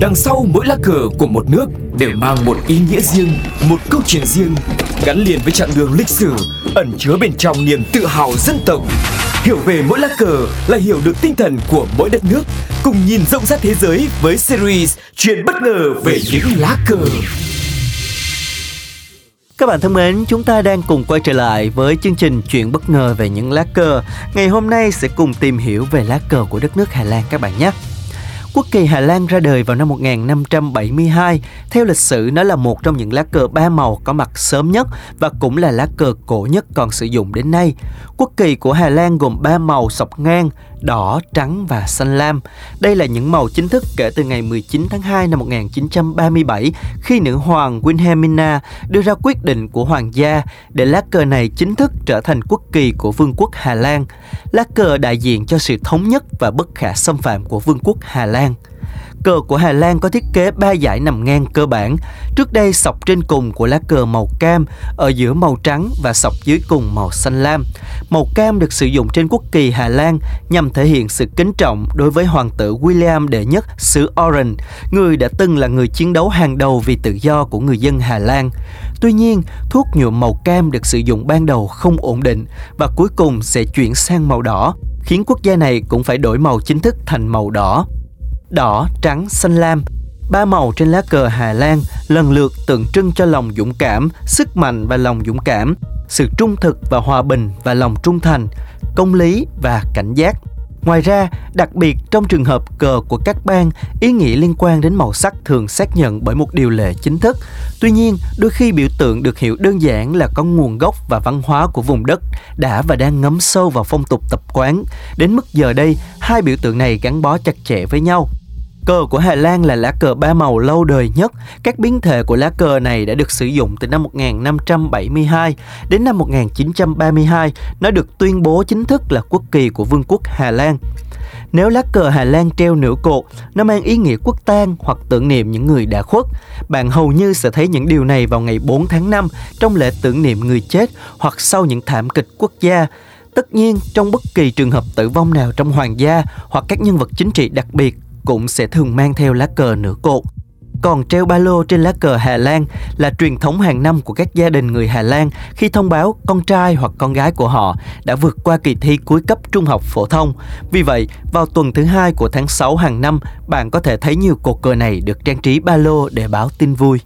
Đằng sau mỗi lá cờ của một nước đều mang một ý nghĩa riêng, một câu chuyện riêng, gắn liền với chặng đường lịch sử, ẩn chứa bên trong niềm tự hào dân tộc. Hiểu về mỗi lá cờ là hiểu được tinh thần của mỗi đất nước, cùng nhìn rộng rãi thế giới với series Chuyện bất ngờ về những lá cờ. Các bạn thân mến, chúng ta đang cùng quay trở lại với chương trình Chuyện bất ngờ về những lá cờ. Ngày hôm nay sẽ cùng tìm hiểu về lá cờ của đất nước Hà Lan các bạn nhé. Quốc kỳ Hà Lan ra đời vào năm 1572. Theo lịch sử, nó là một trong những lá cờ ba màu có mặt sớm nhất và cũng là lá cờ cổ nhất còn sử dụng đến nay. Quốc kỳ của Hà Lan gồm ba màu sọc ngang, đỏ, trắng và xanh lam. Đây là những màu chính thức kể từ ngày 19 tháng 2 năm 1937 khi nữ hoàng Wilhelmina đưa ra quyết định của hoàng gia để lá cờ này chính thức trở thành quốc kỳ của Vương quốc Hà Lan. Lá cờ đại diện cho sự thống nhất và bất khả xâm phạm của Vương quốc Hà Lan. Cờ của Hà Lan có thiết kế ba dải nằm ngang cơ bản. Trước đây sọc trên cùng của lá cờ màu cam, ở giữa màu trắng và sọc dưới cùng màu xanh lam. Màu cam được sử dụng trên quốc kỳ Hà Lan nhằm thể hiện sự kính trọng đối với hoàng tử William đệ nhất xứ Orange, người đã từng là người chiến đấu hàng đầu vì tự do của người dân Hà Lan. Tuy nhiên, thuốc nhuộm màu cam được sử dụng ban đầu không ổn định và cuối cùng sẽ chuyển sang màu đỏ, khiến quốc gia này cũng phải đổi màu chính thức thành màu đỏ đỏ, trắng, xanh lam. Ba màu trên lá cờ Hà Lan lần lượt tượng trưng cho lòng dũng cảm, sức mạnh và lòng dũng cảm, sự trung thực và hòa bình và lòng trung thành, công lý và cảnh giác. Ngoài ra, đặc biệt trong trường hợp cờ của các bang, ý nghĩa liên quan đến màu sắc thường xác nhận bởi một điều lệ chính thức. Tuy nhiên, đôi khi biểu tượng được hiểu đơn giản là có nguồn gốc và văn hóa của vùng đất đã và đang ngấm sâu vào phong tục tập quán. Đến mức giờ đây, hai biểu tượng này gắn bó chặt chẽ với nhau. Cờ của Hà Lan là lá cờ ba màu lâu đời nhất. Các biến thể của lá cờ này đã được sử dụng từ năm 1572 đến năm 1932. Nó được tuyên bố chính thức là quốc kỳ của Vương quốc Hà Lan. Nếu lá cờ Hà Lan treo nửa cột, nó mang ý nghĩa quốc tang hoặc tưởng niệm những người đã khuất. Bạn hầu như sẽ thấy những điều này vào ngày 4 tháng 5 trong lễ tưởng niệm người chết hoặc sau những thảm kịch quốc gia. Tất nhiên, trong bất kỳ trường hợp tử vong nào trong hoàng gia hoặc các nhân vật chính trị đặc biệt cũng sẽ thường mang theo lá cờ nửa cột. Còn treo ba lô trên lá cờ Hà Lan là truyền thống hàng năm của các gia đình người Hà Lan khi thông báo con trai hoặc con gái của họ đã vượt qua kỳ thi cuối cấp trung học phổ thông. Vì vậy, vào tuần thứ hai của tháng 6 hàng năm, bạn có thể thấy nhiều cột cờ này được trang trí ba lô để báo tin vui.